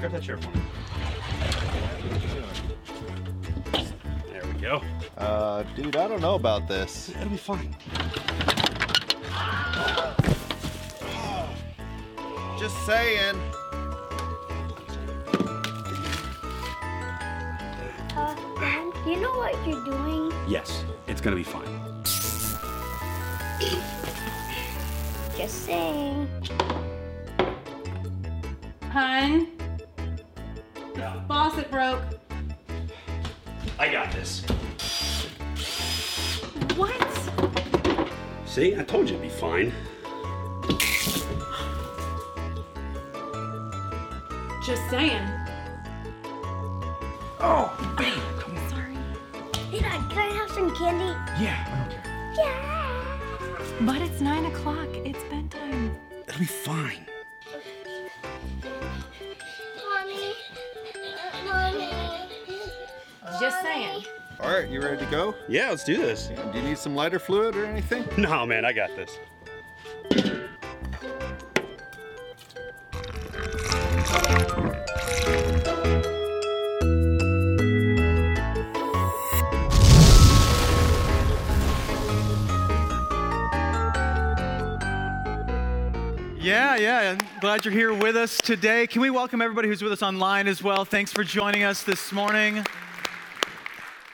Grab that chair for me. There we go. Uh, dude, I don't know about this. It'll be fine. Just saying. Uh, Mom, do you know what you're doing? Yes, it's gonna be fine. Just saying. Hun? Faucet broke. I got this. What? See, I told you it'd be fine. Just saying. Oh, babe, come on. Sorry. Hey, Dad, can I have some candy? Yeah, I don't care. Yeah. But it's nine o'clock. It's bedtime. It'll be fine. Just saying. All right, you ready to go? Yeah, let's do this. Do you need some lighter fluid or anything? No, man, I got this. Yeah, yeah. I'm glad you're here with us today. Can we welcome everybody who's with us online as well? Thanks for joining us this morning.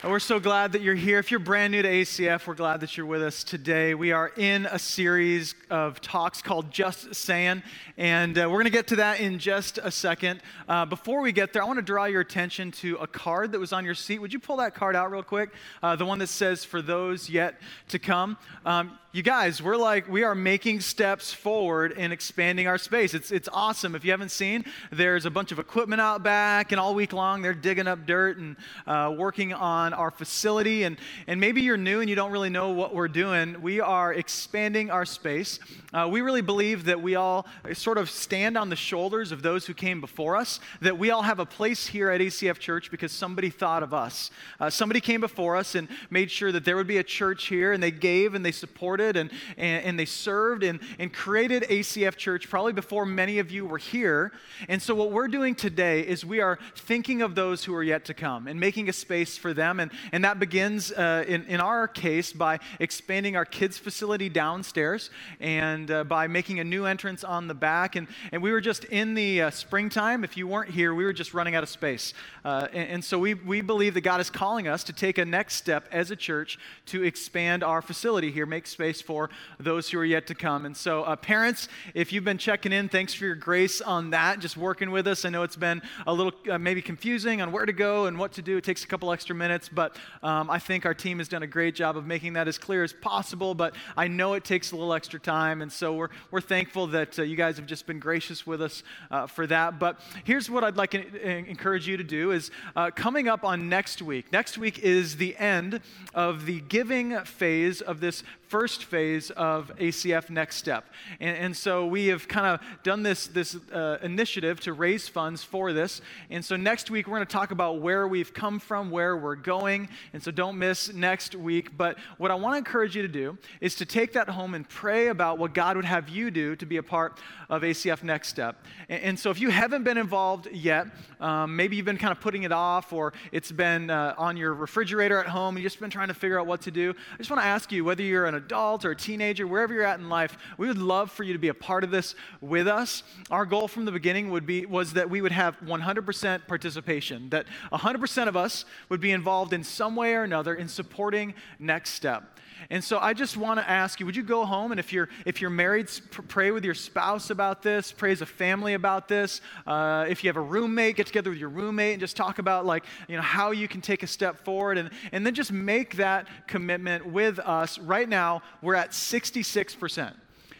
We're so glad that you're here. If you're brand new to ACF, we're glad that you're with us today. We are in a series of talks called Just Saying, and uh, we're going to get to that in just a second. Uh, before we get there, I want to draw your attention to a card that was on your seat. Would you pull that card out real quick? Uh, the one that says, For those yet to come. Um, you guys, we're like, we are making steps forward in expanding our space. It's, it's awesome. If you haven't seen, there's a bunch of equipment out back, and all week long they're digging up dirt and uh, working on our facility. And, and maybe you're new and you don't really know what we're doing. We are expanding our space. Uh, we really believe that we all sort of stand on the shoulders of those who came before us, that we all have a place here at ACF Church because somebody thought of us. Uh, somebody came before us and made sure that there would be a church here, and they gave and they supported and, and, and they served and, and created ACF Church probably before many of you were here. And so, what we're doing today is we are thinking of those who are yet to come and making a space for them. And, and that begins, uh, in, in our case, by expanding our kids' facility downstairs and uh, by making a new entrance on the back. And, and we were just in the uh, springtime. If you weren't here, we were just running out of space. Uh, and, and so, we, we believe that God is calling us to take a next step as a church to expand our facility here, make space for those who are yet to come. And so, uh, parents, if you've been checking in, thanks for your grace on that, just working with us. I know it's been a little uh, maybe confusing on where to go and what to do. It takes a couple extra minutes, but um, I think our team has done a great job of making that as clear as possible. But I know it takes a little extra time, and so we're, we're thankful that uh, you guys have just been gracious with us uh, for that. But here's what I'd like to encourage you to do is uh, coming up on next week. Next week is the end of the giving phase of this first phase of ACF Next Step. And, and so we have kind of done this, this uh, initiative to raise funds for this. And so next week, we're going to talk about where we've come from, where we're going. And so don't miss next week. But what I want to encourage you to do is to take that home and pray about what God would have you do to be a part of ACF Next Step. And, and so if you haven't been involved yet, um, maybe you've been kind of putting it off or it's been uh, on your refrigerator at home and you've just been trying to figure out what to do. I just want to ask you whether you're an adult or a teenager, wherever you're at in life, we would love for you to be a part of this with us. Our goal from the beginning would be was that we would have 100% participation, that 100% of us would be involved in some way or another in supporting Next Step. And so I just want to ask you, would you go home and if you're if you're married, pray with your spouse about this, pray as a family about this. Uh, if you have a roommate, get together with your roommate and just talk about like you know how you can take a step forward, and and then just make that commitment with us. Right now, we're at 66 percent.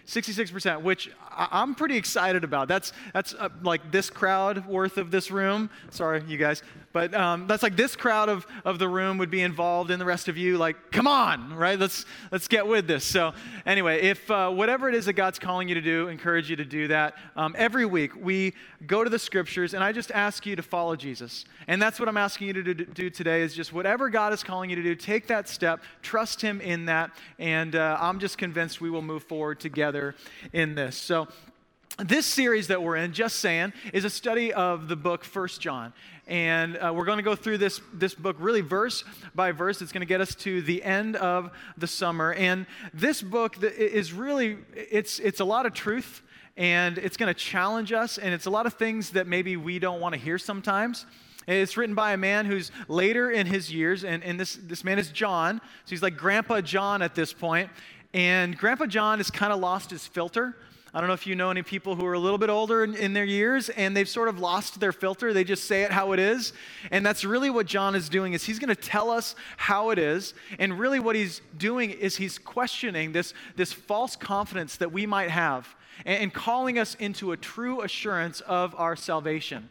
66%, which I'm pretty excited about. That's, that's uh, like this crowd worth of this room. Sorry, you guys. But um, that's like this crowd of, of the room would be involved in the rest of you. Like, come on, right? Let's, let's get with this. So, anyway, if uh, whatever it is that God's calling you to do, encourage you to do that. Um, every week, we go to the scriptures, and I just ask you to follow Jesus. And that's what I'm asking you to do, do today is just whatever God is calling you to do, take that step, trust Him in that, and uh, I'm just convinced we will move forward together in this. So, this series that we're in, just saying, is a study of the book First John. And uh, we're going to go through this, this book really verse by verse. It's going to get us to the end of the summer. And this book is really, it's, it's a lot of truth and it's going to challenge us. And it's a lot of things that maybe we don't want to hear sometimes. It's written by a man who's later in his years, and, and this, this man is John. So he's like Grandpa John at this. And Grandpa John has kind of lost his filter. I don't know if you know any people who are a little bit older in, in, their years and they've sort of lost their filter. They just say it how it is. And that's really what John is doing is he's going to tell us how it is. And really what he's doing is he's questioning this, this false confidence that we might have and, and calling us into a true assurance of our salvation.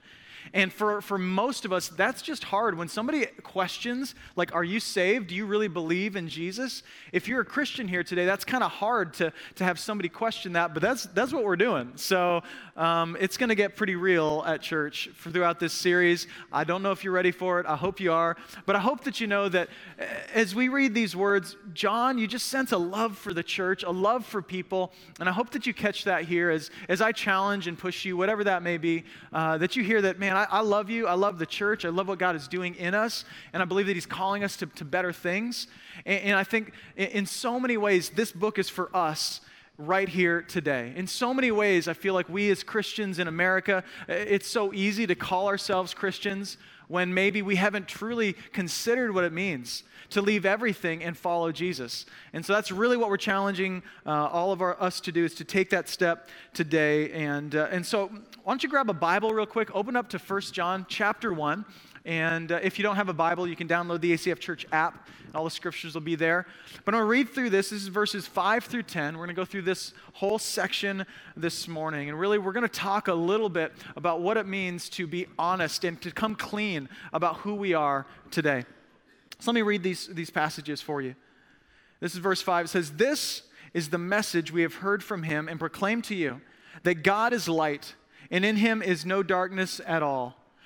And for, for most of us, that's just hard. When somebody questions, like, are you saved? Do you really believe in Jesus? If you're a Christian here today, that's kind of hard to, to have somebody question that, but that's, that's what we're doing. So um, it's going to get pretty real at church for, throughout this series. I don't know if you're ready for it. I hope you are. But I hope that you know that eh, as we read these words, John, you just sense a love for the church, a love for people. And I hope that you catch that here as, as I challenge and push you, whatever that may be, uh, that you hear that, man, I, I, love you. I love the church. I love what God is doing in us. And I believe that He's calling us to, to better things. And, and I think in, in so many ways, this book is for us right here today. In so many ways, I feel like we as Christians in America, it's so easy to call ourselves Christians when maybe we haven't truly considered what it means to leave everything and follow Jesus. And so that's really what we're challenging uh, all of our, us to do is to take that step today. And, uh, and so why don't you grab a Bible real quick, open up to 1 John chapter 1. And uh, if you don't have a Bible, you can download the ACF Church app. All the scriptures will be there. But I'm going to read through this. This is verses 5 through 10. We're going to go through this whole section this morning. And really, we're going to talk a little bit about what it means to be honest and to come clean about who we are today. So let me read these, these passages for you. This is verse 5. It says, This is the message we have heard from him and proclaimed to you that God is light, and in him is no darkness at all.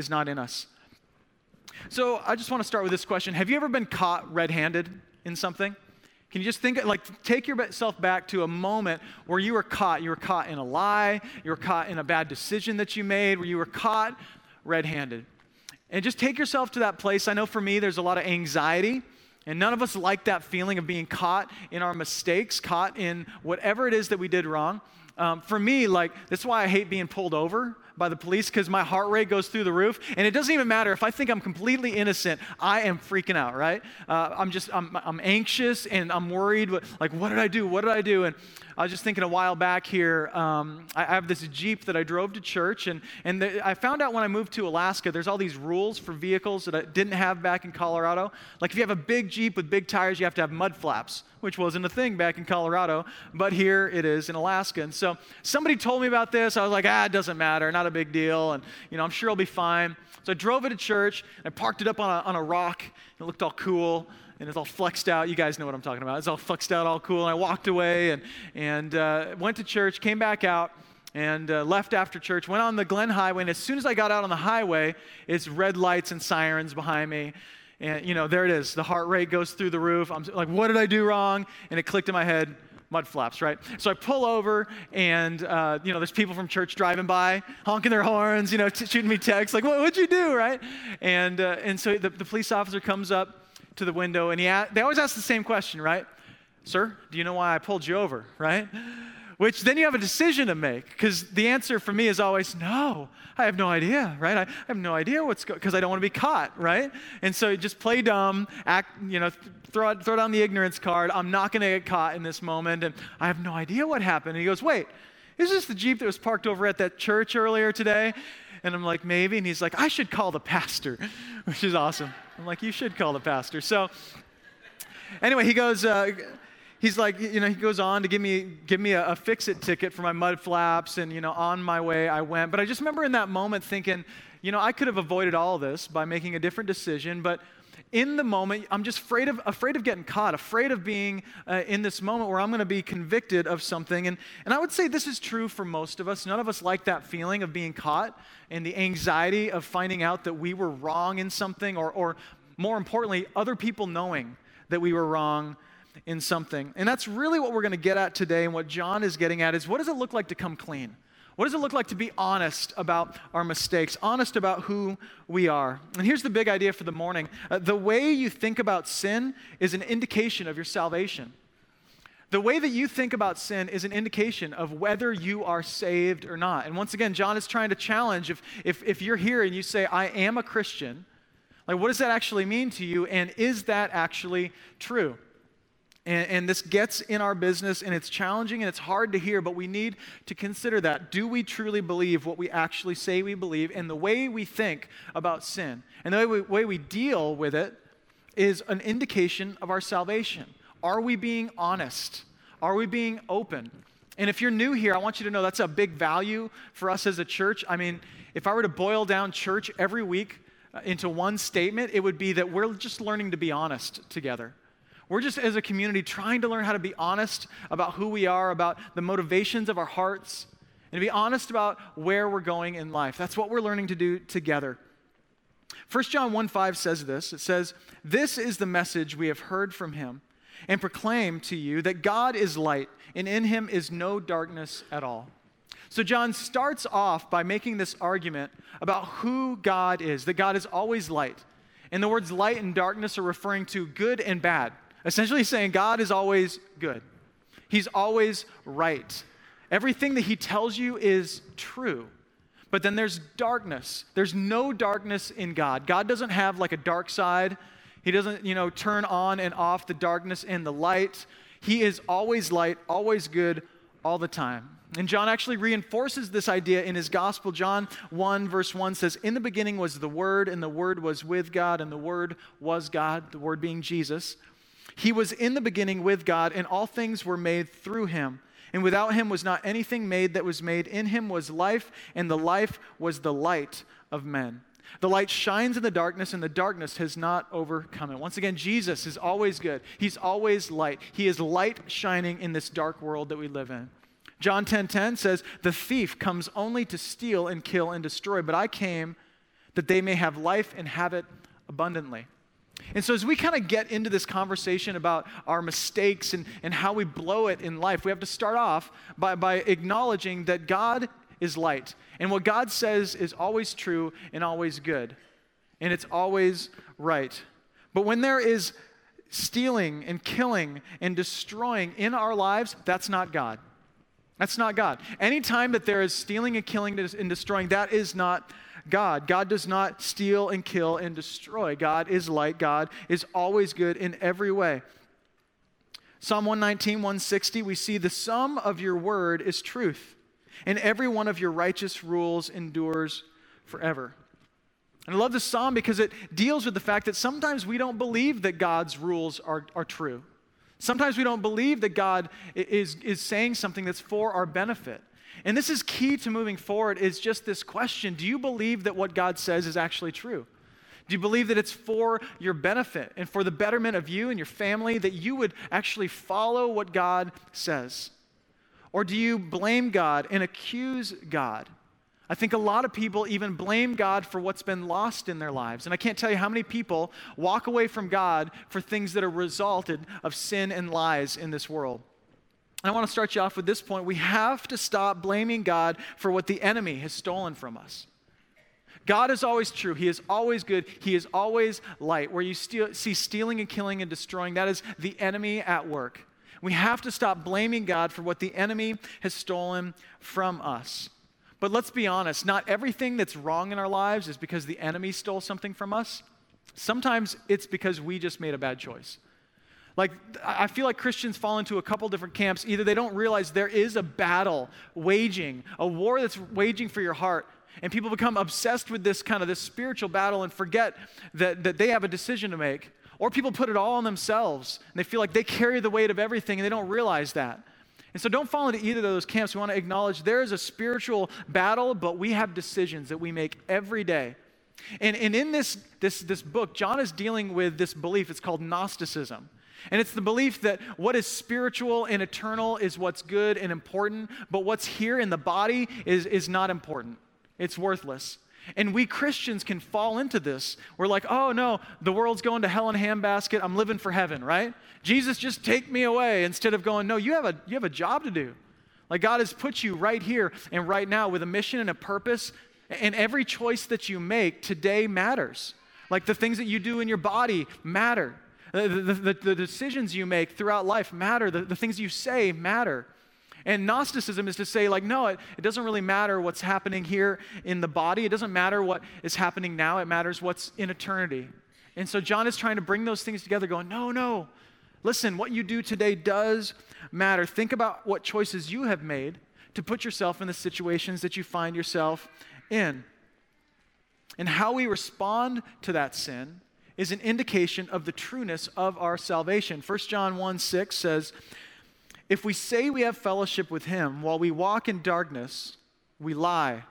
is not in us. So I just want to start with this question Have you ever been caught red handed in something? Can you just think, like, take yourself back to a moment where you were caught? You were caught in a lie, you were caught in a bad decision that you made, where you were caught red handed. And just take yourself to that place. I know for me, there's a lot of anxiety. And none of us like that feeling of being caught in our mistakes, caught in whatever it is that we did wrong. Um, for me, like, that's why I hate being pulled over by the police because my heart rate goes through the roof. And it doesn't even matter if I think I'm completely innocent, I am freaking out, right? Uh, I'm just, I'm, I'm anxious and I'm worried. Like, what did I do? What did I do? And I was just thinking a while back here, um, I, have this Jeep that I drove to church, and, and the, I found out when I moved to Alaska, there's all these rules for vehicles that I didn't have back in Colorado. Like if you have a big Jeep with big tires, you have to have mud flaps, which wasn't a thing back in Colorado, but here it is in Alaska. And so somebody told me about this. I was like, ah, it doesn't matter, not a big deal, and you know, I'm sure I'll be fine. So I drove it to church, I parked it up on a, on a rock, it looked all cool and it's all flexed out. You guys know what I'm talking about. It's all flexed out, all cool. And I walked away and, and uh, went to church, came back out, and uh, left after church, went on the Glenn Highway. And as soon as I got out on the highway, it's red lights and sirens behind me. And, you know, there it is. The heart rate goes through the roof. I'm like, what did I do wrong? And it clicked in my head mud flaps, right? So I pull over, and uh, you know, there's people from church driving by, honking their horns, you know, t- shooting me texts like, "What would you do?" Right? And uh, and so the, the police officer comes up, to the window and he they always ask the same question, right? Sir, do you know why I pulled you over, right? which then you have a decision to make because the answer for me is always no i have no idea right i, have no idea what's going because i don't want to be caught right and so you just play dumb act you know throw, throw down the ignorance card i'm not going to get caught in this moment and i have no idea what happened and he goes wait is this the jeep that was parked over at that church earlier today and i'm like maybe and he's like i should call the pastor which is awesome i'm like you should call the pastor so anyway he goes uh, he's like, you know, he goes on to give me, give me a, a fix it ticket for my mud flaps. And, you know, on my way I went. But I just remember in that moment thinking, you know, I could have avoided all this by making a different decision. But in the moment, I'm just afraid of, afraid of getting caught, afraid of being uh, in this moment where I'm going to be convicted of something. And, and I would say this is true for most of us. None of us like that feeling of being caught and the anxiety of finding out that we were wrong in something, or, or more importantly, other people knowing that we were wrong in something. And that's really what we're going to get at today. And what John is getting at is what does it look like to come clean? What does it look like to be honest about our mistakes, honest about who we are? And here's the big idea for the morning uh, the way you think about sin is an indication of your salvation. The way that you think about sin is an indication of whether you are saved or not. And once again, John is trying to challenge if, if, if you're here and you say, I am a Christian, like what does that actually mean to you? And is that actually true? And, and, this gets in our business and it's challenging and it's hard to hear, but we need to consider that. Do we truly believe what we actually say we believe? And the way we think about sin and the way we, way we deal with it is an indication of our salvation. Are we being honest? Are we being open? And if you're new here, I want you to know that's a big value for us as a church. I mean, if I were to boil down church every week uh, into one statement, it would be that we're just learning to be honest together. We're just, as a community, trying to learn how to be honest about who we are, about the motivations of our hearts, and to be honest about where we're going in life. That's what we're learning to do together. 1 John 1 5 says this it says, This is the message we have heard from him and proclaim to you that God is light, and in him is no darkness at all. So, John starts off by making this argument about who God is, that God is always light. And the words light and darkness are referring to good and bad. Essentially saying God is always good, He's always right. Everything that He tells you is true. But then there's darkness. There's no darkness in God. God doesn't have like a dark side. He doesn't, you know, turn on and off the darkness and the light. He is always light, always good, all the time. And John actually reinforces this idea in his gospel. John 1, verse 1 says, In the beginning was the Word, and the Word was with God, and the Word was God, the Word being Jesus. He was in the beginning with God, and all things were made through him. And without him was not anything made that was made. In him was life, and the life was the light of men. The light shines in the darkness, and the darkness has not overcome it. Once again, Jesus is always good. He's always light. He is light shining in this dark world that we live in. John 10:10 10, 10 says, "The thief comes only to steal and kill and destroy, but I came that they may have life and have it abundantly." And so, as we kind of get into this conversation about our mistakes and, and how we blow it in life, we have to start off by, by acknowledging that God is light. And what God says is always true and always good. And it's always right. But when there is stealing and killing and destroying in our lives, that's not God. That's not God. Anytime that there is stealing and killing and destroying, that is not God. God does not steal and kill and destroy. God is light. God is always good in every way. Psalm 119, 160, we see the sum of your word is truth, and every one of your righteous rules endures forever. And I love this psalm because it deals with the fact that sometimes we don't believe that God's rules are, are true. Sometimes we don't believe that God is, is saying something that's for our benefit. And this is key to moving forward is just this question, do you believe that what God says is actually true? Do you believe that it's for your benefit and for the betterment of you and your family that you would actually follow what God says? Or do you blame God and accuse God? I think a lot of people even blame God for what's been lost in their lives. And I can't tell you how many people walk away from God for things that are resulted of sin and lies in this world. I want to start you off with this point. We have to stop blaming God for what the enemy has stolen from us. God is always true. He is always good. He is always light. Where you steal, see stealing and killing and destroying, that is the enemy at work. We have to stop blaming God for what the enemy has stolen from us. But let's be honest, not everything that's wrong in our lives is because the enemy stole something from us. Sometimes it's because we just made a bad choice. Like, I feel like Christians fall into a couple different camps. Either they don't realize there is a battle waging, a war that's waging for your heart, and people become obsessed with this kind of this spiritual battle and forget that, that they have a decision to make. Or people put it all on themselves and they feel like they carry the weight of everything and they don't realize that. And so don't fall into either of those camps. We want to acknowledge there is a spiritual battle, but we have decisions that we make every day. And, and in this, this, this book, John is dealing with this belief. It's called Gnosticism. And it's the belief that what is spiritual and eternal is what's good and important, but what's here in the body is, is not important. It's worthless. And we Christians can fall into this. We're like, oh no, the world's going to hell in a handbasket. I'm living for heaven, right? Jesus, just take me away. Instead of going, no, you have a, you have a job to do. Like God has put you right here and right now with a mission and a purpose. And every choice that you make today matters. Like the things that you do in your body matter. Uh, the, the, the, the decisions you make throughout life matter. The, the things you say matter. And Gnosticism is to say, like, no, it, it doesn't really matter what's happening here in the body. It doesn't matter what is happening now. It matters what's in eternity. And so John is trying to bring those things together, going, no, no. Listen, what you do today does matter. Think about what choices you have made to put yourself in the situations that you find yourself in. And how we respond to that sin is an indication of the trueness of our salvation. 1 John 1 6 says, if we say we have fellowship with him while we walk in darkness, we lie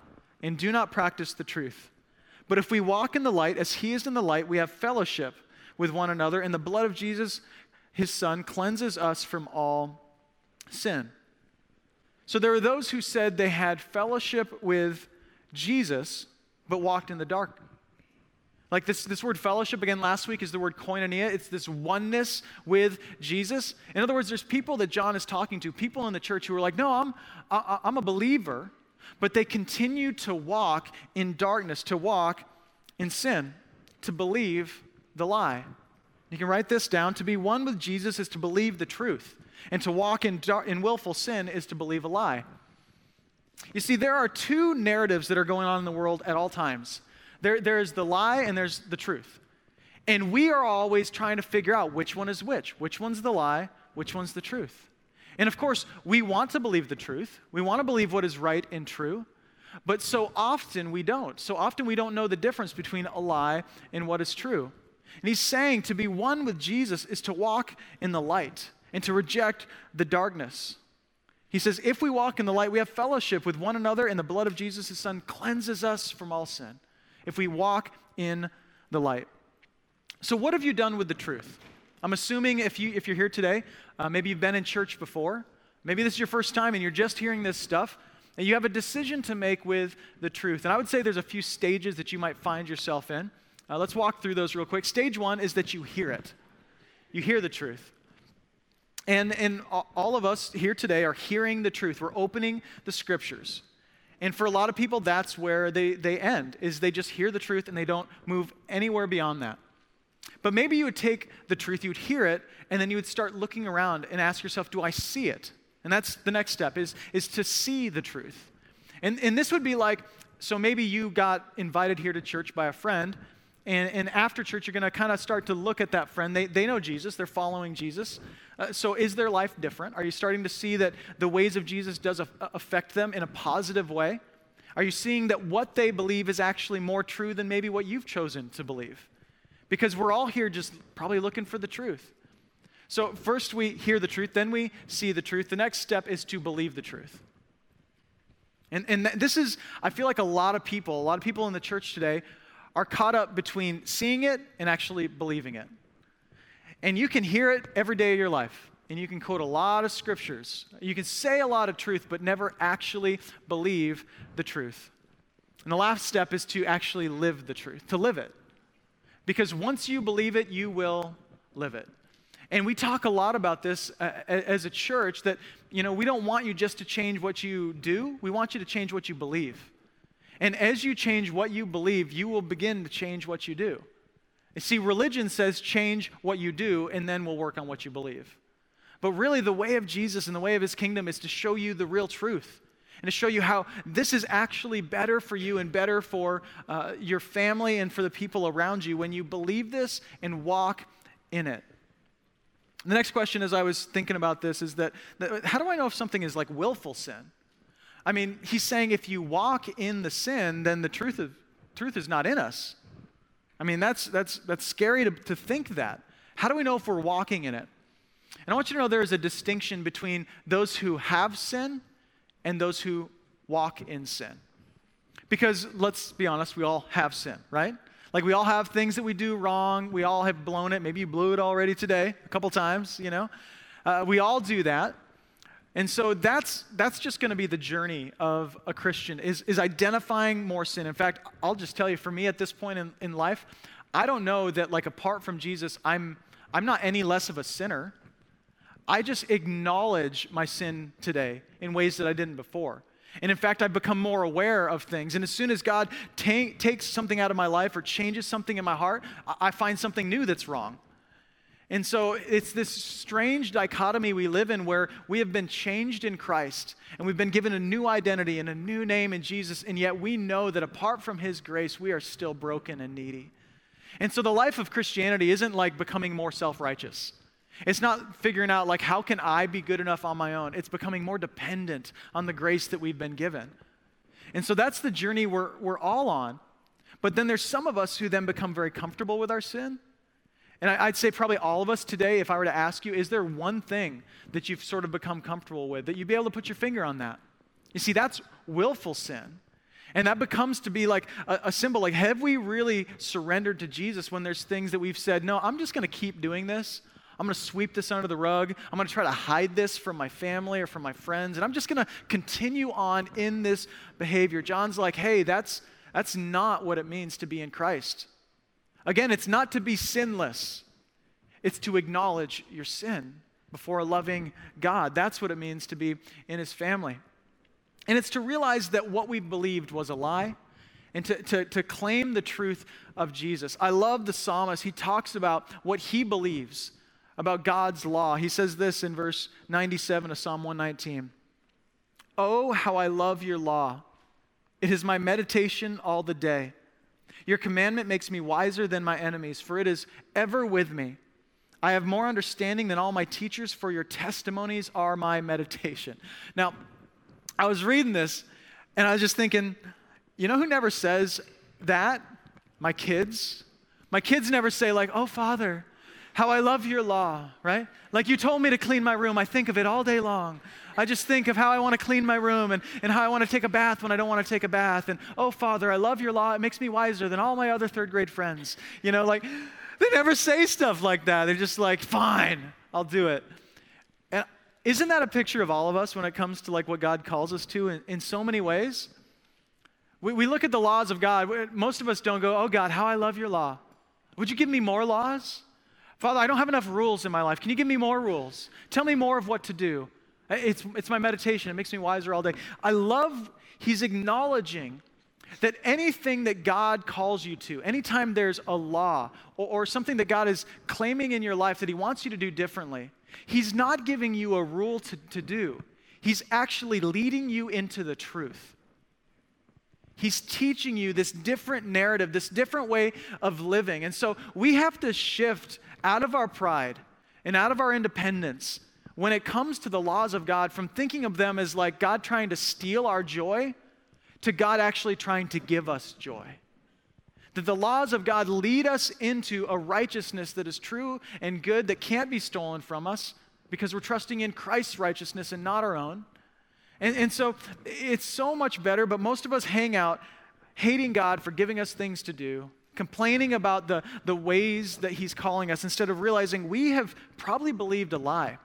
and do not practice the truth. But if we walk in the light as he is in the light, we have fellowship with one another, and the blood of Jesus, his son, cleanses us from all sin. So there are those who said they had fellowship with Jesus, but walked in the dark. Like this, this word fellowship, again, last week is the word koinonia. It's this oneness with Jesus. In other words, there's people that John is talking to, people in the church who are like, no, I'm, I, I'm a believer, but they continue to walk in darkness, to walk in sin, to believe the lie. You can write this down. To be one with Jesus is to believe the truth, and to walk in, dar- in willful sin is to believe a lie. You see, there are two narratives that are going on in the world at all times there, there's the lie and there's the truth. And we are always trying to figure out which one is which. Which one's the lie? Which one's the truth? And of course, we want to believe the truth. We want to believe what is right and true. But so often we don't. So often we don't know the difference between a lie and what is true. And he's saying to be one with Jesus is to walk in the light and to reject the darkness. He says, if we walk in the light, we have fellowship with one another, and the blood of Jesus, his son, cleanses us from all sin if we walk in the light. So, what have you done with the truth? I'm assuming if, you, if you're here today, uh, maybe you've been in church before, maybe this is your first time and you're just hearing this stuff, and you have a decision to make with the truth. And I would say there's a few stages that you might find yourself in. Uh, let's walk through those real quick. Stage one is that you hear it, you hear the truth. And, and all of us here today are hearing the truth. We're opening the scriptures. And for a lot of people, that's where they, they end, is they just hear the truth and they don't move anywhere beyond that. But maybe you would take the truth, you would hear it, and then you would start looking around and ask yourself, do I see it? And that's the next step, is, is to see the truth. And, and this would be like, so maybe you got invited here to church by a friend, and, and after church, you're going to kind of start to look at that friend. They, they know Jesus, they're following Jesus. Uh, so is their life different? Are you starting to see that the ways of Jesus does affect them in a positive way? Are you seeing that what they believe is actually more true than maybe what you've chosen to believe? Because we're all here just probably looking for the truth. So, first we hear the truth, then we see the truth. The next step is to believe the truth. And, and this is, I feel like a lot of people, a lot of people in the church today are caught up between seeing it and actually believing it. And you can hear it every day of your life. And you can quote a lot of scriptures. You can say a lot of truth, but never actually believe the truth. And the last step is to actually live the truth, to live it. Because once you believe it, you will live it. And we talk a lot about this uh, as a church that, you know, we don't want you just to change what you do, we want you to change what you believe. And as you change what you believe, you will begin to change what you do. You see, religion says change what you do and then we'll work on what you believe. But really, the way of Jesus and the way of his kingdom is to show you the real truth and to show you how this is actually better for you and better for uh, your family and for the people around you when you believe this and walk in it. The next question, as I was thinking about this, is that, that how do I know if something is like willful sin? I mean, he's saying if you walk in the sin, then the truth, of, truth is not in us. I mean, that's, that's, that's scary to, to think that. How do we know if we're walking in it? And I want you to know there is a distinction between those who have sin and those who walk in sin. Because let's be honest, we all have sin, right? Like we all have things that we do wrong. We all have blown it. Maybe you blew it already today, a couple times, you know. Uh, we all do that. And so that's, that's just going to be the journey of a Christian is, is identifying more sin. In fact, I'll just tell you, for me at this point in, in life, I don't know that like apart from Jesus, I'm, I'm not any less of a sinner. I just acknowledge my sin today in ways that I didn't before. And in fact, I've become more aware of things. And as soon as God ta- takes something out of my life or changes something in my heart, I-, I find something new that's wrong. And so it's this strange dichotomy we live in where we have been changed in Christ and we've been given a new identity and a new name in Jesus, and yet we know that apart from His grace, we are still broken and needy. And so the life of Christianity isn't like becoming more self righteous. It's not figuring out, like, how can I be good enough on my own? It's becoming more dependent on the grace that we've been given. And so that's the journey we're, we're all on. But then there's some of us who then become very comfortable with our sin. And I, would say probably all of us today, if I were to ask you, is there one thing that you've sort of become comfortable with, that you'd be able to put your finger on that? You see, that's willful sin. And that becomes to be like a, a, symbol like, have we really surrendered to Jesus when there's things that we've said, no, I'm just going to keep doing this? I'm going to sweep this under the rug. I'm going to try to hide this from my family or from my friends. And I'm just going to continue on in this behavior. John's like, hey, that's, that's not what it means to be in Christ. Again, it's not to be sinless, it's to acknowledge your sin before a loving God. That's what it means to be in his family. And it's to realize that what we believed was a lie and to, to, to claim the truth of Jesus. I love the psalmist. He talks about what he believes about God's law. He says this in verse 97 of Psalm 119 Oh, how I love your law! It is my meditation all the day. Your commandment makes me wiser than my enemies, for it is ever with me. I have more understanding than all my teachers, for your testimonies are my meditation. Now, I was reading this and I was just thinking, you know who never says that? My kids. My kids never say, like, oh, Father, how I love your law, right? Like you told me to clean my room. I think of it all day long. I just think of how I want to clean my room and, and how I want to take a bath when I don't want to take a bath. And oh, Father, I love your law. It makes me wiser than all my other third grade friends. You know, like they never say stuff like that. They're just like, fine, I'll do it. And isn't that a picture of all of us when it comes to like what God calls us to in, in so many ways? We, we look at the laws of God. Most of us don't go, oh, God, how I love your law. Would you give me more laws? Father, I don't have enough rules in my life. Can you give me more rules? Tell me more of what to do. It's, it's my meditation. It makes me wiser all day. I love, he's acknowledging that anything that God calls you to, anytime there's a law or, or, something that God is claiming in your life that He wants you to do differently, He's not giving you a rule to, to do. He's actually leading you into the truth. He's teaching you this different narrative, this different way of living. And so we have to shift out of our pride and out of our independence when it comes to the laws of God from thinking of them as like God trying to steal our joy to God actually trying to give us joy. That the laws of God lead us into a righteousness that is true and good that can't be stolen from us because we're trusting in Christ's righteousness and not our own. And, and so it's so much better, but most of us hang out hating God for giving us things to do complaining about the, the ways that he's calling us instead of realizing we have probably believed a lie.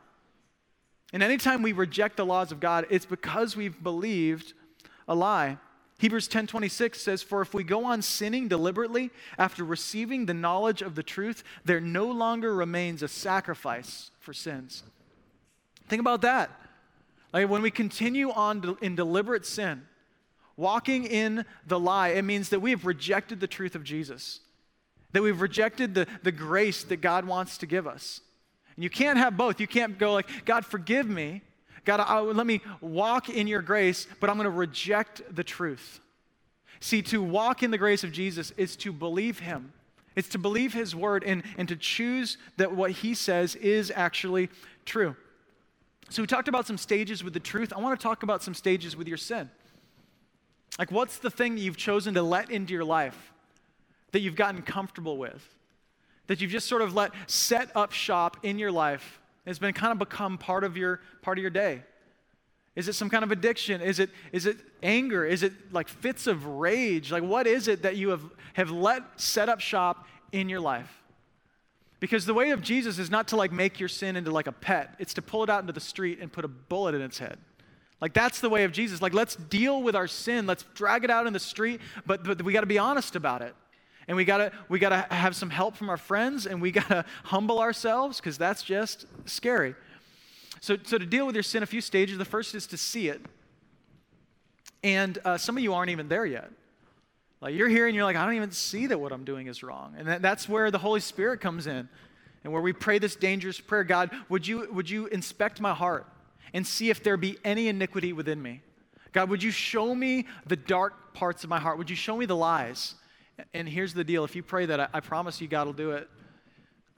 And anytime we reject the laws of God, it's because we've believed a lie. Hebrews 10:26 says for if we go on sinning deliberately after receiving the knowledge of the truth there no longer remains a sacrifice for sins. Think about that. Like when we continue on in deliberate sin, Walking in the lie, it means that we have rejected the truth of Jesus, that we've rejected the, the grace that God wants to give us. And you can't have both. You can't go like, God, forgive me. God, I, let me walk in your grace, but I'm going to reject the truth. See, to walk in the grace of Jesus is to believe him. It's to believe his word and, and to choose that what he says is actually true. So, we talked about some stages with the truth. I want to talk about some stages with your sin. Like, what's the thing that you've chosen to let into your life that you've gotten comfortable with? That you've just sort of let set up shop in your life It's been kind of become part of your part of your day? Is it some kind of addiction? Is it, is it anger? Is it like fits of rage? Like, what is it that you have, have let set up shop in your life? Because the way of Jesus is not to like make your sin into like a pet, it's to pull it out into the street and put a bullet in its head. Like, that's the way of Jesus. Like, let's deal with our sin, let's drag it out in the street, but, but we got to be honest about it. And we gotta, we gotta have some help from our friends and we gotta humble ourselves because that's just scary. So, so, to deal with your sin, a few stages. The first is to see it. And uh, some of you aren't even there yet. Like you're here and you're like, I don't even see that what I'm doing is wrong. And that, that's where the Holy Spirit comes in and where we pray this dangerous prayer God, would you, would you inspect my heart and see if there be any iniquity within me? God, would you show me the dark parts of my heart? Would you show me the lies? And here's the deal if you pray that, I, I promise you God will do it.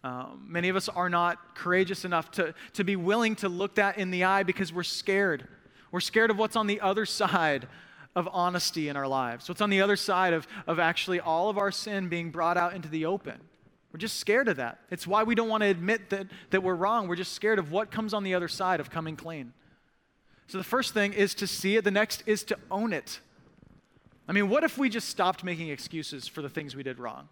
Um, many of us are not courageous enough to, to be willing to look that in the eye because we're scared. We're scared of what's on the other side of honesty in our lives, what's on the other side of, of actually all of our sin being brought out into the open. We're just scared of that. It's why we don't want to admit that, that we're wrong. We're just scared of what comes on the other side of coming clean. So the first thing is to see it, the next is to own it. I mean, what if we just stopped making excuses for the things we did wrong?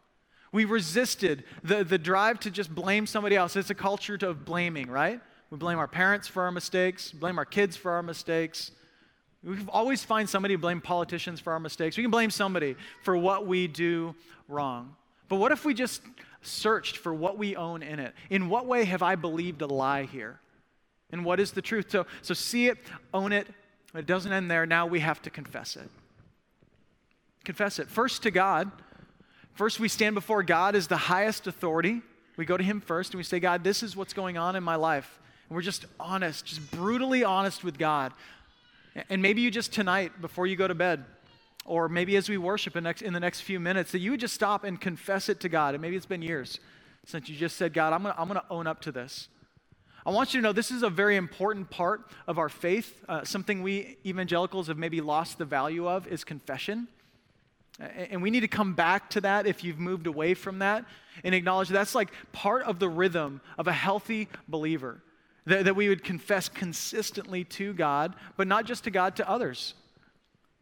We resisted the, the drive to just blame somebody else. It's a culture of blaming, right? We blame our parents for our mistakes, blame our kids for our mistakes. We always find somebody to blame politicians for our mistakes. We can blame somebody for what we do wrong. But what if we just searched for what we own in it? In what way have I believed a lie here? And what is the truth? So, so see it, own it. It doesn't end there. Now we have to confess it. Confess it. First to God, First, we stand before God as the highest authority. We go to Him first and we say, God, this is what's going on in my life. And we're just honest, just brutally honest with God. And maybe you just tonight, before you go to bed, or maybe as we worship in, in the next few minutes, that you would just stop and confess it to God. And maybe it's been years since you just said, God, I'm going to I'm to own up to this. I want you to know this is a very important part of our faith. Uh, something we evangelicals have maybe lost the value of is confession. And we need to come back to that if you've moved away from that and acknowledge that's like part of the rhythm of a healthy believer. That, that we would confess consistently to God, but not just to God, to others.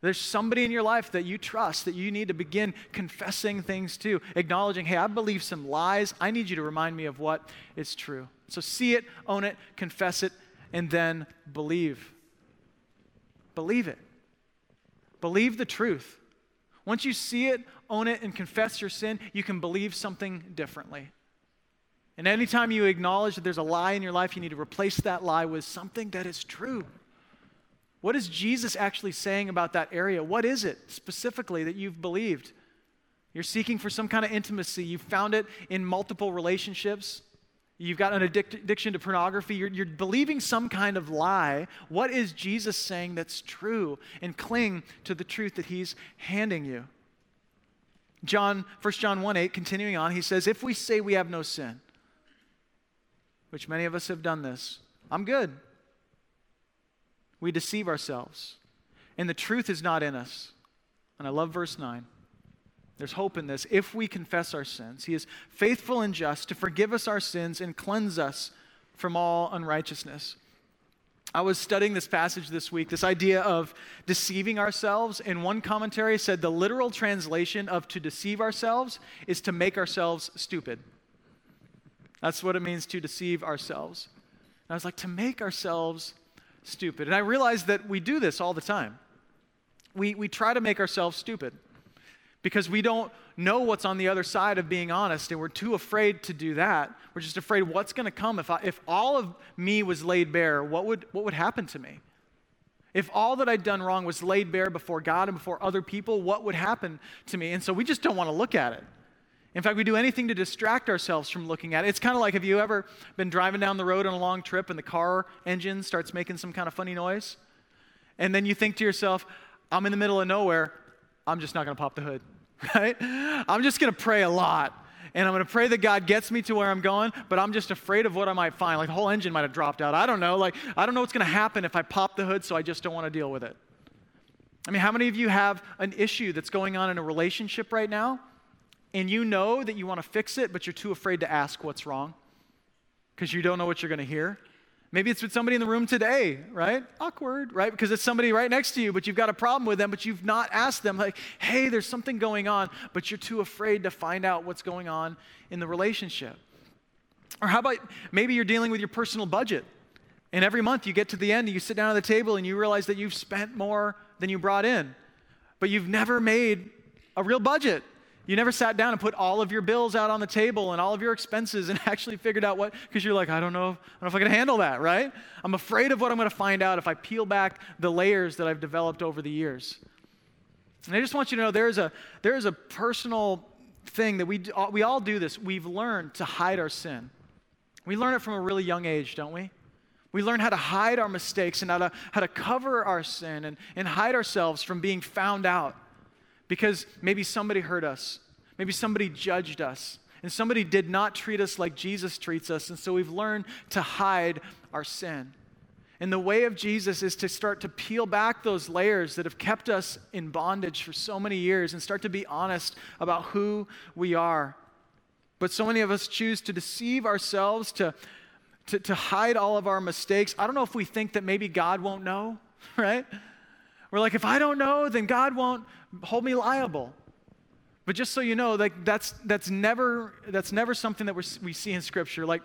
There's somebody in your life that you trust that you need to begin confessing things to, acknowledging, hey, I believe some lies. I need you to remind me of what is true. So see it, own it, confess it, and then believe. Believe it. Believe the truth. Once you see it, own it, and confess your sin, you can believe something differently. And anytime you acknowledge that there's a lie in your life, you need to replace that lie with something that is true. What is Jesus actually saying about that area? What is it specifically that you've believed? You're seeking for some kind of intimacy. You found it in multiple relationships. You've got an addic- addiction to pornography. You're, you're believing some kind of lie. What is Jesus saying that's true? And cling to the truth that he's handing you. John, 1 John 1 8, continuing on, he says, If we say we have no sin, which many of us have done this, I'm good. We deceive ourselves, and the truth is not in us. And I love verse 9. There's hope in this. If we confess our sins, He is faithful and just to forgive us our sins and cleanse us from all unrighteousness. I was studying this passage this week, this idea of deceiving ourselves, and one commentary said the literal translation of to deceive ourselves is to make ourselves stupid. That's what it means to deceive ourselves. And I was like, to make ourselves stupid. And I realized that we do this all the time. We, we try to make ourselves stupid because we don't know what's on the other side of being honest and we're too afraid to do that we're just afraid what's going to come if, I, if all of me was laid bare what would, what would happen to me if all that i'd done wrong was laid bare before god and before other people what would happen to me and so we just don't want to look at it In fact, we do anything to distract ourselves from looking at it. It's kind of like have you ever been driving down the road on a long trip and the car engine starts making some kind of funny noise? And then you think to yourself, I'm in the middle of nowhere. I'm just not going to pop the hood, right? I'm just going to pray a lot. And I'm going to pray that God gets me to where I'm going, but I'm just afraid of what I might find. Like the whole engine might have dropped out. I don't know. Like, I don't know what's going to happen if I pop the hood, so I just don't want to deal with it. I mean, how many of you have an issue that's going on in a relationship right now, and you know that you want to fix it, but you're too afraid to ask what's wrong because you don't know what you're going to hear? Maybe it's with somebody in the room today, right? Awkward, right? Because it's somebody right next to you, but you've got a problem with them, but you've not asked them, like, hey, there's something going on, but you're too afraid to find out what's going on in the relationship. Or how about maybe you're dealing with your personal budget, and every month you get to the end and you sit down at the table and you realize that you've spent more than you brought in, but you've never made a real budget. You never sat down and put all of your bills out on the table and all of your expenses and actually figured out what, because you're like, I don't know, I don't know if I can handle that, right? I'm afraid of what I'm going to find out if I peel back the layers that I've developed over the years. And I just want you to know there is a, there is a personal thing that we, we all do this. We've learned to hide our sin. We learn it from a really young age, don't we? We learn how to hide our mistakes and how to, how to cover our sin and, and hide ourselves from being found out because maybe somebody hurt us, maybe somebody judged us, and somebody did not treat us like Jesus treats us, and so we've learned to hide our sin. And the way of Jesus is to start to peel back those layers that have kept us in bondage for so many years and start to be honest about who we are. But so many of us choose to deceive ourselves, to, to, to hide all of our mistakes. I don't know if we think that maybe God won't know, right? We're like, if I don't know, then God won't hold me liable. But just so you know, like that's that's never that's never something that we we see in Scripture. Like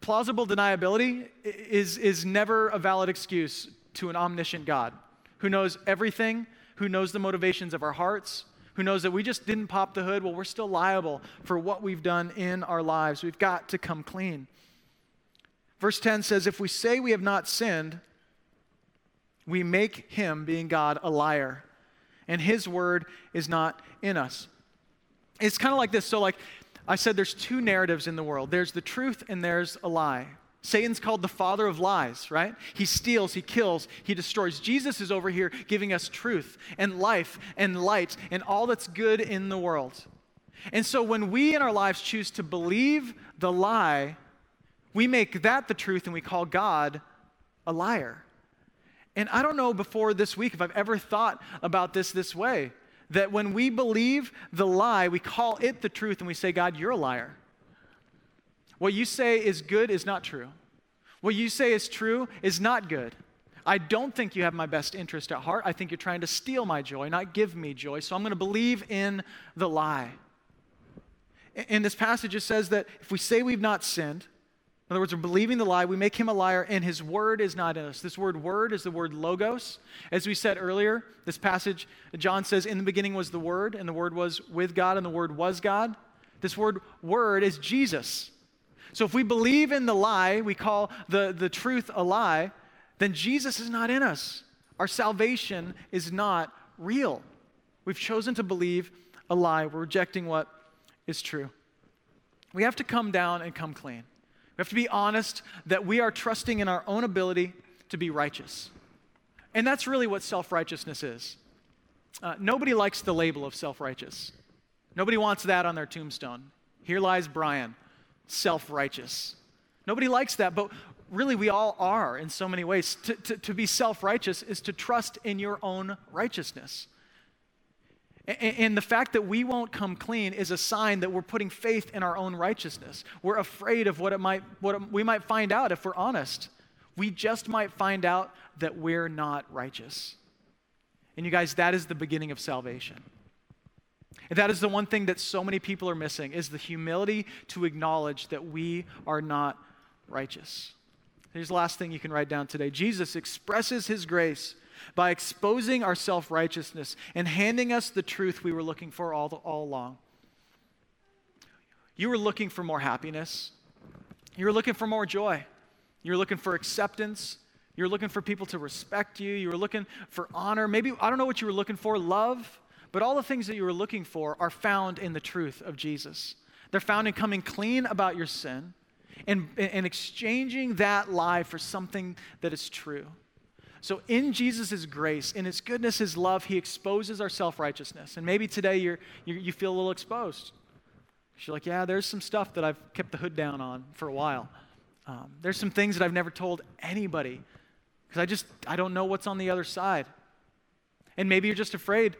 plausible deniability is is never a valid excuse to an omniscient God who knows everything, who knows the motivations of our hearts, who knows that we just didn't pop the hood. Well, we're still liable for what we've done in our lives. We've got to come clean. Verse 10 says, If we say we have not sinned, we make him, being God, a liar and his word is not in us. It's kind of like this. So, like I said, there's two narratives in the world there's the truth and there's a lie. Satan's called the father of lies, right? He steals, he kills, he destroys. Jesus is over here giving us truth and life and light and all that's good in the world. And so when we in our lives choose to believe the lie, we make that the truth and we call God a liar. And I don't know before this week if I've ever thought about this this way that when we believe the lie, we call it the truth and we say, God, you're a liar. What you say is good is not true. What you say is true is not good. I don't think you have my best interest at heart. I think you're trying to steal my joy, not give me joy. So I'm going to believe in the lie. And this passage, it says that if we say we've not sinned, in other words, we're believing the lie. We make him a liar, and his word is not in us. This word word is the word logos. As we said earlier, this passage, John says, In the beginning was the word, and the word was with God, and the word was God. This word word is Jesus. So if we believe in the lie, we call the, the truth a lie, then Jesus is not in us. Our salvation is not real. We've chosen to believe a lie. We're rejecting what is true. We have to come down and come clean. We have to be honest that we are trusting in our own ability to be righteous. And that's really what self righteousness is. Uh, nobody likes the label of self righteous, nobody wants that on their tombstone. Here lies Brian, self righteous. Nobody likes that, but really we all are in so many ways. To, to, to be self righteous is to trust in your own righteousness. And the fact that we won't come clean is a sign that we're putting faith in our own righteousness. We're afraid of what, it might, what we might find out if we're honest. We just might find out that we're not righteous. And you guys, that is the beginning of salvation. And that is the one thing that so many people are missing is the humility to acknowledge that we are not righteous. Here's the last thing you can write down today. Jesus expresses his grace by exposing our self righteousness and handing us the truth we were looking for all, all along. You were looking for more happiness, you were looking for more joy, you were looking for acceptance. You were looking for people to respect you. You were looking for honor. Maybe, I don't know what you were looking for, love. But all the things that you were looking for are found in the truth of Jesus. They're found in coming clean about your sin and, and exchanging that lie for something that is true. So, in Jesus' grace, in his goodness, his love, he exposes our self righteousness. And maybe today you're, you you feel a little exposed. You're like, yeah, there's some stuff that I've kept the hood down on for a while. Um, there's some things that I've never told anybody because I just, I don't know what's on the other side. And maybe you're just afraid.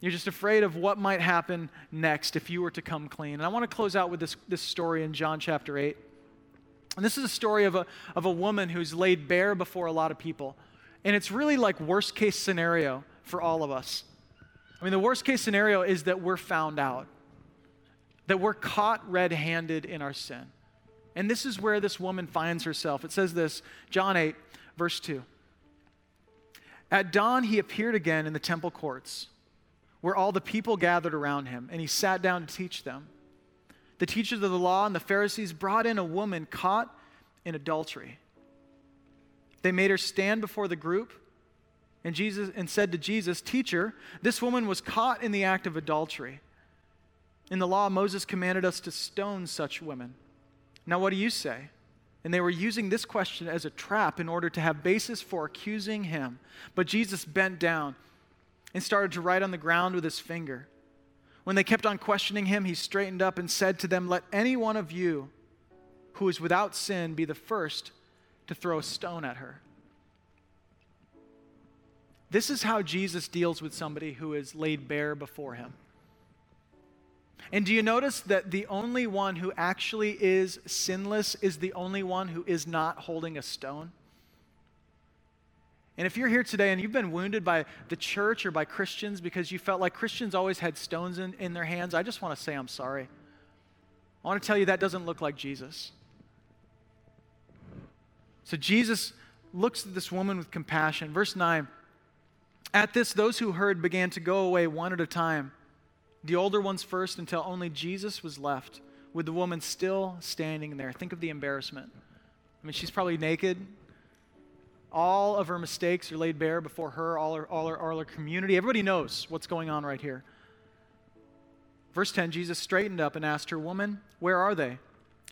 You're just afraid of what might happen next if you were to come clean. And I want to close out with this, this story in John chapter 8. And this is a story of a, of a woman who's laid bare before a lot of people. And it's really like worst case scenario for all of us. I mean, the worst case scenario is that we're found out, that we're caught red handed in our sin. And this is where this woman finds herself. It says this, John 8, verse 2. At dawn, he appeared again in the temple courts, where all the people gathered around him, and he sat down to teach them. The teachers of the law and the Pharisees brought in a woman caught in adultery. They made her stand before the group and Jesus and said to Jesus, "Teacher, this woman was caught in the act of adultery. In the law Moses commanded us to stone such women. Now what do you say?" And they were using this question as a trap in order to have basis for accusing him. But Jesus bent down and started to write on the ground with his finger. When they kept on questioning him, he straightened up and said to them, Let any one of you who is without sin be the first to throw a stone at her. This is how Jesus deals with somebody who is laid bare before him. And do you notice that the only one who actually is sinless is the only one who is not holding a stone? And if you're here today and you've been wounded by the church or by Christians because you felt like Christians always had stones in, in their hands, I just want to say I'm sorry. I want to tell you that doesn't look like Jesus. So Jesus looks at this woman with compassion. Verse 9 At this, those who heard began to go away one at a time, the older ones first, until only Jesus was left, with the woman still standing there. Think of the embarrassment. I mean, she's probably naked. All of her mistakes are laid bare before her, all her, all her, all her community. Everybody knows what's going on right here. Verse 10 Jesus straightened up and asked her, Woman, where are they?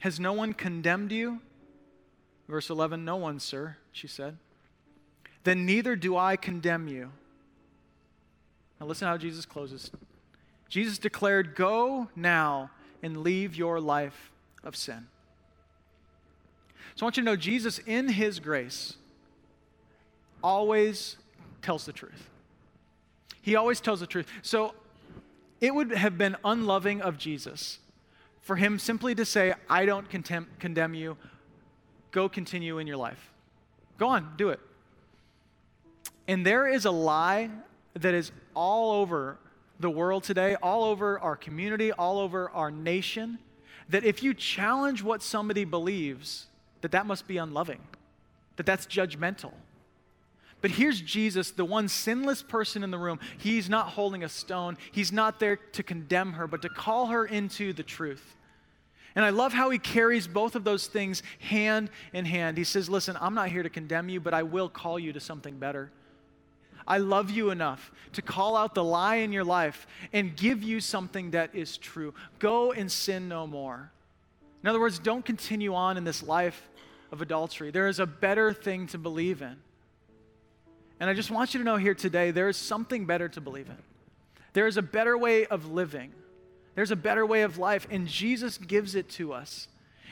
Has no one condemned you? Verse 11 No one, sir, she said. Then neither do I condemn you. Now listen how Jesus closes. Jesus declared, Go now and leave your life of sin. So I want you to know Jesus, in his grace, always tells the truth. He always tells the truth. So it would have been unloving of Jesus for him simply to say, I don't contem- condemn you, go continue in your life. Go on, do it. And there is a lie that is all over the world today, all over our community, all over our nation, that if you challenge what somebody believes, that that must be unloving, that that's judgmental. But here's Jesus, the one sinless person in the room. He's not holding a stone. He's not there to condemn her, but to call her into the truth. And I love how he carries both of those things hand in hand. He says, Listen, I'm not here to condemn you, but I will call you to something better. I love you enough to call out the lie in your life and give you something that is true. Go and sin no more. In other words, don't continue on in this life of adultery. There is a better thing to believe in. And I just want you to know here today there is something better to believe in. There is a better way of living. There's a better way of life, and Jesus gives it to us.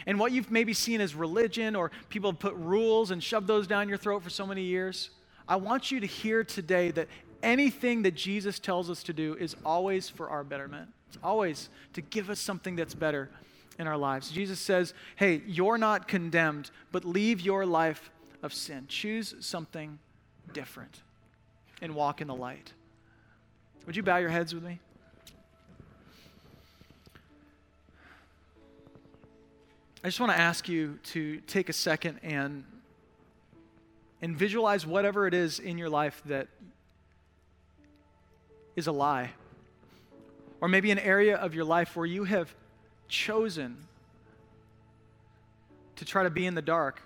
And what you've maybe seen as religion or people have put rules and shoved those down your throat for so many years, I want you to hear today that anything that Jesus tells us to do is always for our betterment. It's always to give us something that's better in our lives. Jesus says, hey, you're not condemned, but leave your life of sin. Choose something different and walk in the light. Would you bow your heads with me? I just want to ask you to take a second and, and visualize whatever it is in your life that is a lie. Or maybe an area of your life where you have chosen to try to be in the dark.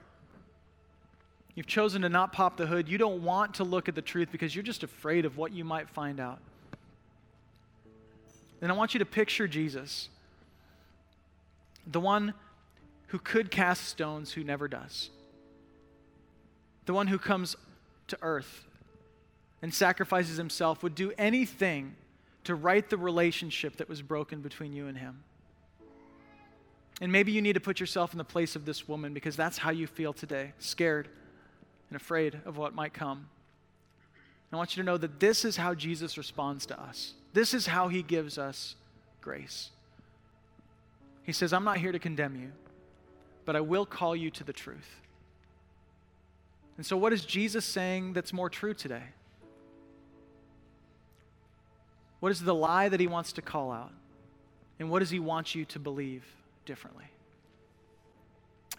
You've chosen to not pop the hood. You don't want to look at the truth because you're just afraid of what you might find out. And I want you to picture Jesus, the one who could cast stones, who never does, the one who comes to earth and sacrifices himself, would do anything to right the relationship that was broken between you and him. And maybe you need to put yourself in the place of this woman because that's how you feel today scared and afraid of what might come. I want you to know that this is how Jesus responds to us. This is how he gives us grace. He says, I'm not here to condemn you, but I will call you to the truth. And so, what is Jesus saying that's more true today? What is the lie that he wants to call out? And what does he want you to believe differently?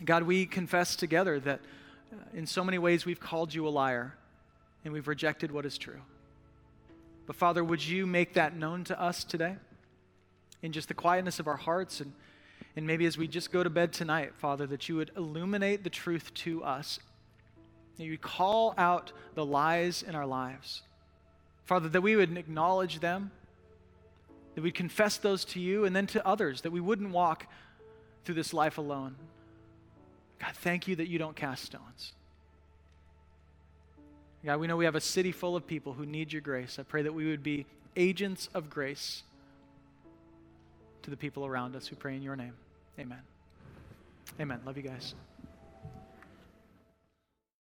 God, we confess together that uh, in so many ways we've called you a liar and we've rejected what is true. But Father, would you make that known to us today? In just the quietness of our hearts and, and maybe as we just go to bed tonight, Father, that you would illuminate the truth to us. That you would call out the lies in our lives. Father, that we would acknowledge them, that we'd confess those to you and then to others, that we wouldn't walk through this life alone. God, thank you that you don't cast stones. God, we know we have a city full of people who need your grace. I pray that we would be agents of grace to the people around us. We pray in your name. Amen. Amen. Love you guys.